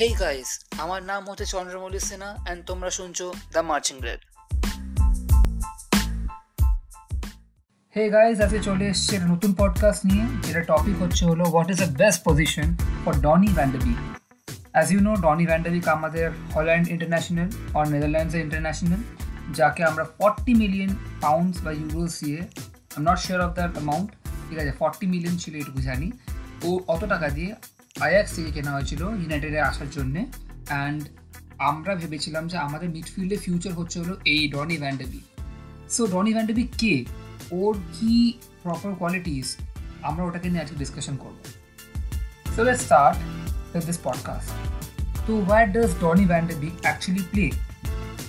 Hey guys আমার নাম হচ্ছে চন্দ্রমৌলি সিনহা অ্যান্ড তোমরা শুনছো the marching grade hey guys আজকে চলে এসছে একটা নতুন পডকাস্ট নিয়ে, যেটা টপিক হচ্ছে হলো what is the best position for Donny van de Beek as you know Donny van de Beek আমাদের হল্যান্ড ইন্টারন্যাশনাল আর নেদারল্যান্ডসের ইন্টারন্যাশনাল যাকে আমরা ফর্টি মিলিয়ন পাউন্ডস বা ইউরোস দিয়ে I not sure of that amount ঠিক আছে ফর্টি মিলিয়ন ছিল এটুকু জানি। ও অত টাকা দিয়ে আয়াক্স থেকে কেনা হয়েছিল ইউনাইটেডে আসার জন্যে। অ্যান্ড আমরা ভেবেছিলাম যে আমাদের মিডফিল্ডে ফিউচার হচ্ছে হলো এই Donny van de Beek so Donny van de Beek কে? ওর কি প্রপার কোয়ালিটিস আমরা ওটাকে নিয়ে আজকে ডিসকাশন করব। So let start with this podcast তো what does Donny van de Beek actually play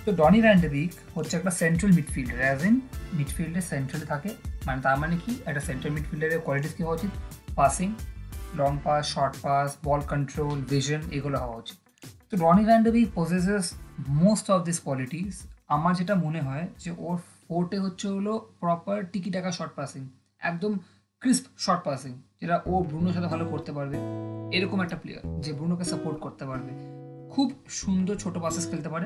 তো ডনি ভ্যান্ডাবিক হচ্ছে একটা সেন্ট্রাল মিডফিল্ডার অ্যাজ ইন মিডফিল্ডে সেন্ট্রালে থাকে। মানে তার মানে কি? একটা সেন্ট্রাল মিডফিল্ডারের কোয়ালিটিস কী হওয়া উচিত? Passing long pass short pass ball control vision এগুলো হওয়া উচিত। তো Donny van de Beek possesses most of this qualities আমার যেটা মনে হয় যে ওর ফোর্টে হচ্ছে হলো proper tiki taka short passing একদম ক্রিস্প শর্ট পাসিং যেটা ও ব্রুনোর সাথে ভালো করতে পারবে। এরকম একটা প্লেয়ার যে ব্রুনোকে সাপোর্ট করতে পারবে। খুব সুন্দর ছোট পাসেস খেলতে পারে।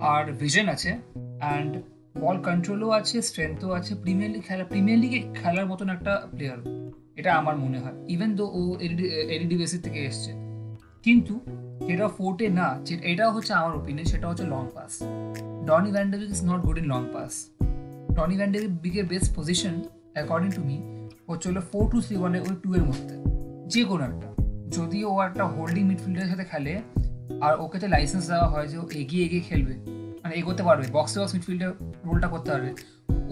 আর ভিশন আছে অ্যান্ড বল কন্ট্রোলও আছে স্ট্রেংথও আছে। প্রিমিয়ার লিগ খেলা প্রিমিয়ার লিগে খেলার মতন একটা প্লেয়ার এটা আমার মনে হয় ইভেন দো ও এডিডি বেসিস থেকে এসছে। কিন্তু যেটা ফোর্টে না এটা হচ্ছে আমার ওপিনিয়ন সেটা হচ্ছে long pass Donny van de Beek is not good in long pass Donny ভ্যান্ডাবিকের best position according to me হচ্ছে হলো ফোর টু থ্রি ওয়ানে ওই টু এর মধ্যে। যে কোনো একটা। যদি ও একটা হোল্ডিং মিডফিল্ডারের সাথে খেলে, আর ওকে তো লাইসেন্স দেওয়া হয় যে ও এগিয়ে এগিয়ে খেলবে। মানে এগোতে পারবে বক্স বক্স মিডফিল্ডার রোলটা করতে পারবে।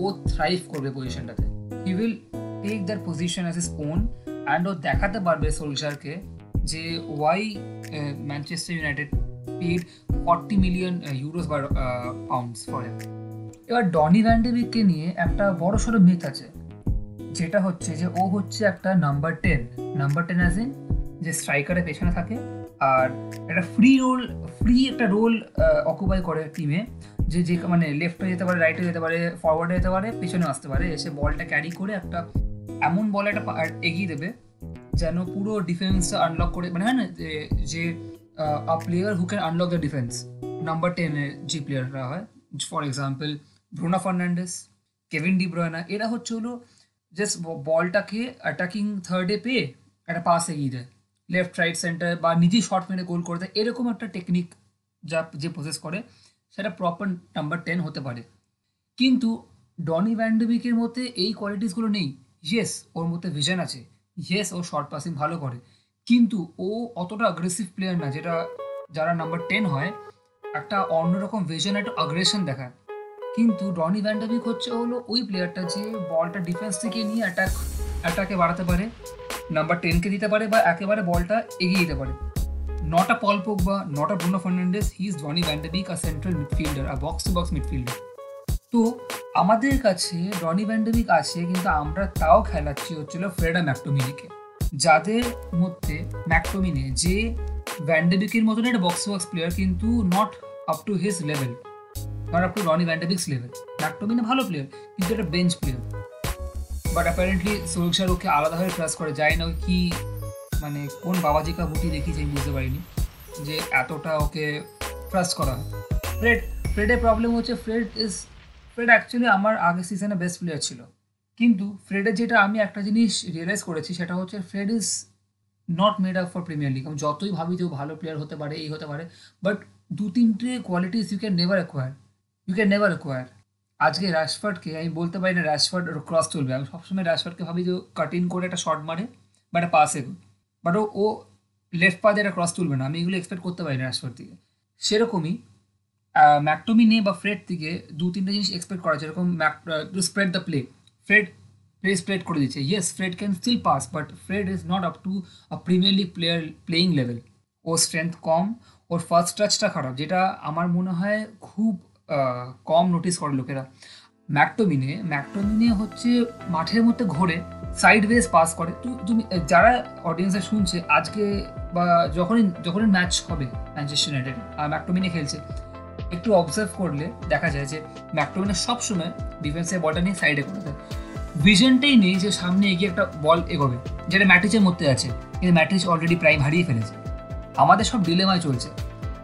ও থ্রাইভ করবে পজিশনটাতে he will take that position as his own and ও দেখাতে পারবে সোলজারকে যে why Manchester United paid forty million euros বা পাউন্ডস ফর এবার ডনি ভ্যান্ডেবিককে নিয়ে একটা বড় সড়ো মিথ আছে, যেটা হচ্ছে যে ও হচ্ছে একটা number ten number ten as in যে স্ট্রাইকারের পেছনে থাকে আর একটা ফ্রি রোল ফ্রি একটা রোল অকুপাই করে টিমে যে যে মানে লেফটে যেতে পারে রাইটে যেতে পারে ফরওয়ার্ডে যেতে পারে পেছনে আসতে পারে, এসে বলটা ক্যারি করে একটা এমন বল একটা এগিয়ে দেবে যেন পুরো ডিফেন্সটা আনলক করে মানে হয় না, যে a player who can unlock the defence number টেনের যে প্লেয়াররা হয় for example Bruno Fernandes Kevin De Bruyne এরা হচ্ছে হলো জাস্ট বলটাকে অ্যাটাকিং থার্ডে পেয়ে একটা পাস এগিয়ে দেয়। লেফট রাইট সেন্টার বা নিজেই শর্ট মেরে গোল করে দেয়। এরকম একটা টেকনিক যা যে প্রসেস করে, সেটা প্রপার নাম্বার টেন হতে পারে। কিন্তু ডনি ভ্যান্ডবিকের মধ্যে এই কোয়ালিটিসগুলো নেই। ইয়েস ওর মধ্যে ভিশন আছে। ইয়েস ও শর্ট পাসিং ভালো করে। কিন্তু ও অতটা অ্যাগ্রেসিভ প্লেয়ার না, যেটা যারা নাম্বার টেন হয়, একটা অন্যরকম ভিশন একটা আগ্রেশন দেখায়। কিন্তু ডনি ভ্যান্ডাবিক হচ্ছে হলো ওই প্লেয়ারটা যে বলটা ডিফেন্স থেকে নিয়ে অ্যাটাক অ্যাটাকে বাড়াতে পারে নাম্বার টেনকে দিতে পারে বা একেবারে বলটা এগিয়ে দিতে পারে। নট আ পল পোক বা not a Bruno Fernandes he is Donny van de Beek a central midfielder R box to box midfielder তো আমাদের কাছে ডনি ভ্যান্ডাবিক আছে, কিন্তু আমরা তাও খেলাচ্ছি হচ্ছিল ফ্রেডা ম্যাকটোমিনিকে। যাদের মধ্যে ম্যাকটোমিনে যে ভ্যান্ডাবিকের মতন একটা বক্স বক্স প্লেয়ার কিন্তু not up to his level not up to Donny van de Beek's level McTominay ভালো প্লেয়ার কিন্তু একটা bench player but apparently Solskjaer ওকে আলাদাভাবে ট্রাস্ট করে যায় না কি মানে কোন বাবাজিকা বুটি দেখিয়েছে আমি বুঝতে পারিনি, যে এতটা ওকে ট্রাস্ট করা হয়। ফ্রেড ফ্রেডের প্রবলেম হচ্ছে ফ্রেড ইজ ফ্রেড অ্যাকচুয়ালি আমার আগের সিজনে বেস্ট প্লেয়ার ছিল। কিন্তু ফ্রেডের যেটা আমি একটা জিনিস রিয়েলাইজ করেছি, সেটা হচ্ছে Fred is not made up for Premier League আমি যতই ভাবি যে ভালো প্লেয়ার হতে পারে, এই হতে পারে বাট দু তিনটে qualities you can never acquire you can never acquire আজকে র্যাশফার্ডকে আমি বলতে পারি না র্যাশফার্ড ক্রস চলবে। আমি সবসময় র্যাশফার্ডকে ভাবি যে কাট ইন করে একটা শর্ট মারে বা একটা পাস বাট ও লেফট পা দিয়ে একটা ক্রস তুলবে না। আমি এগুলো এক্সপেক্ট করতে পারি না র্যাশফার্ড থেকে। সেরকমই ম্যাকটোমি নে বা ফ্রেড থেকে দু, তিনটে জিনিস এক্সপেক্ট করা যেরকম Mac to spread the play Fred play spread করে দিচ্ছে। Yes Fred can still pass but Fred is not up to a Premier League player playing level or strength কম, ওর ফার্স্ট টাচটা খারাপ, যেটা আমার মনে হয় খুব কম নোটিস করে লোকেরা। ম্যাকটোমিনে ম্যাকটোমিনে হচ্ছে মাঠের মধ্যে ঘোরে সাইড ওয়েজ পাস করে। তো, তুমি, যারা অডিয়েন্সে শুনছে, আজকে বা যখনই যখনই ম্যাচ হবে ম্যানচেস্টার ইউনাইটেড ম্যাকটোমিনে খেলছে একটু অবজার্ভ করলে দেখা যায় যে ম্যাকটোমিনে সবসময় ডিফেন্সের বলটা নিয়ে সাইডে করে দেয়। ভিশনটাই নেই যে সামনে এগিয়ে একটা বল এগোবে, যেটা ম্যাটিচের মধ্যে আছে, কিন্তু ম্যাটিচ অলরেডি প্রাইম হারিয়ে ফেলেছে। আমাদের সব ডিলেমায় চলছে।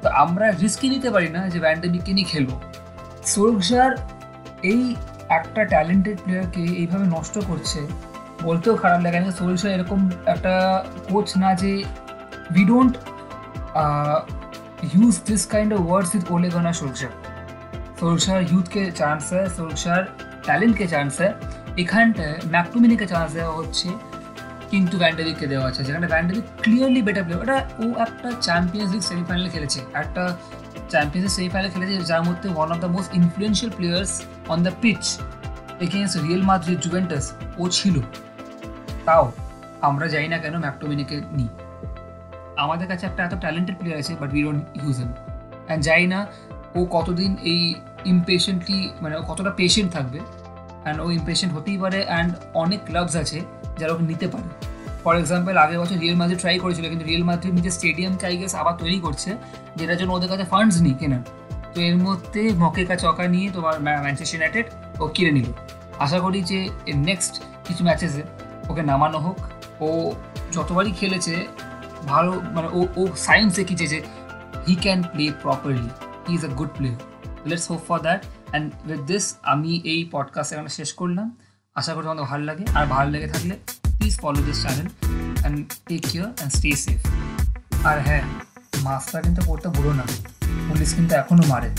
তো আমরা রিস্কই নিতে পারি না যে ভ্যান্ডেমিককে নিয়ে খেলব। সোলজার এই একটা ট্যালেন্টেড প্লেয়ারকে এইভাবে নষ্ট করছে, বলতেও খারাপ লাগে না। সোলজার এরকম একটা কোচ না যে we don't use this kind of words with Ole Gunnar Solskjaer Solskjaer ইউথকে chance है সোলজার ট্যালেন্টকে চান্স है। এখানটায় ম্যাকটুমিনিকে চান্স দেওয়া হচ্ছে কিন্তু ভ্যান্ডেভিককে দেওয়া আছে যেখানে ভ্যান্ডেভিক ক্লিয়ারলি বেটার প্লেয়ার ওটা ও একটা চ্যাম্পিয়ন্স লিগ সেমিফাইনালে খেলেছে একটা চ্যাম্পিয়ন্স লিগ সেমিফাইনালে খেলেছে যার মধ্যে one of the most influential players on the pitch against Real Madrid Juventus ও ছিল তাও আমরা যাই না কেন ম্যাকটোমিনিকে নিই আমাদের কাছে একটা এত ট্যালেন্টেড প্লেয়ার আছে but we don't use and যাই না ও কতদিন এই ইমপেশেন্টলি মানে কতটা পেশেন্ট থাকবে। অ্যান্ড ও ইমপেশেন্ট হতেই পারে অ্যান্ড অনেক ক্লাবস আছে যারা ওকে নিতে পারে। ফর এক্সাম্পল আগের বছর রিয়েল মাদ্রিদ ট্রাই করেছিল, কিন্তু রিয়েল মাদ্রিদ নিজের স্টেডিয়ামকে আই আবার তৈরি করছে, যেটার জন্য ওদের কাছে ফান্ডস নেই কেনার। তো এর মধ্যে মকেকা চকা নিয়ে তোমার ম্যানচেস্টার ইউনাইটেড ও কিনে নিল। আশা করি যে নেক্সট কিছু ম্যাচেসে ওকে নামানো হোক। ও যতবারই খেলেছে ভালো মানে ও ও সায়েন্স দেখিয়েছে যে he can play properly he is a good player let's hope for that and with this আমি এই পডকাস্ট এখানে শেষ করলাম। আশা করি তোমাদের ভালো লাগে। আর ভালো লেগে থাকলে please follow this channel and take care and stay safe আর হ্যাঁ মাস্কটা কিন্তু পড়তে ভুলো না। পুলিশ কিন্তু এখনও মারে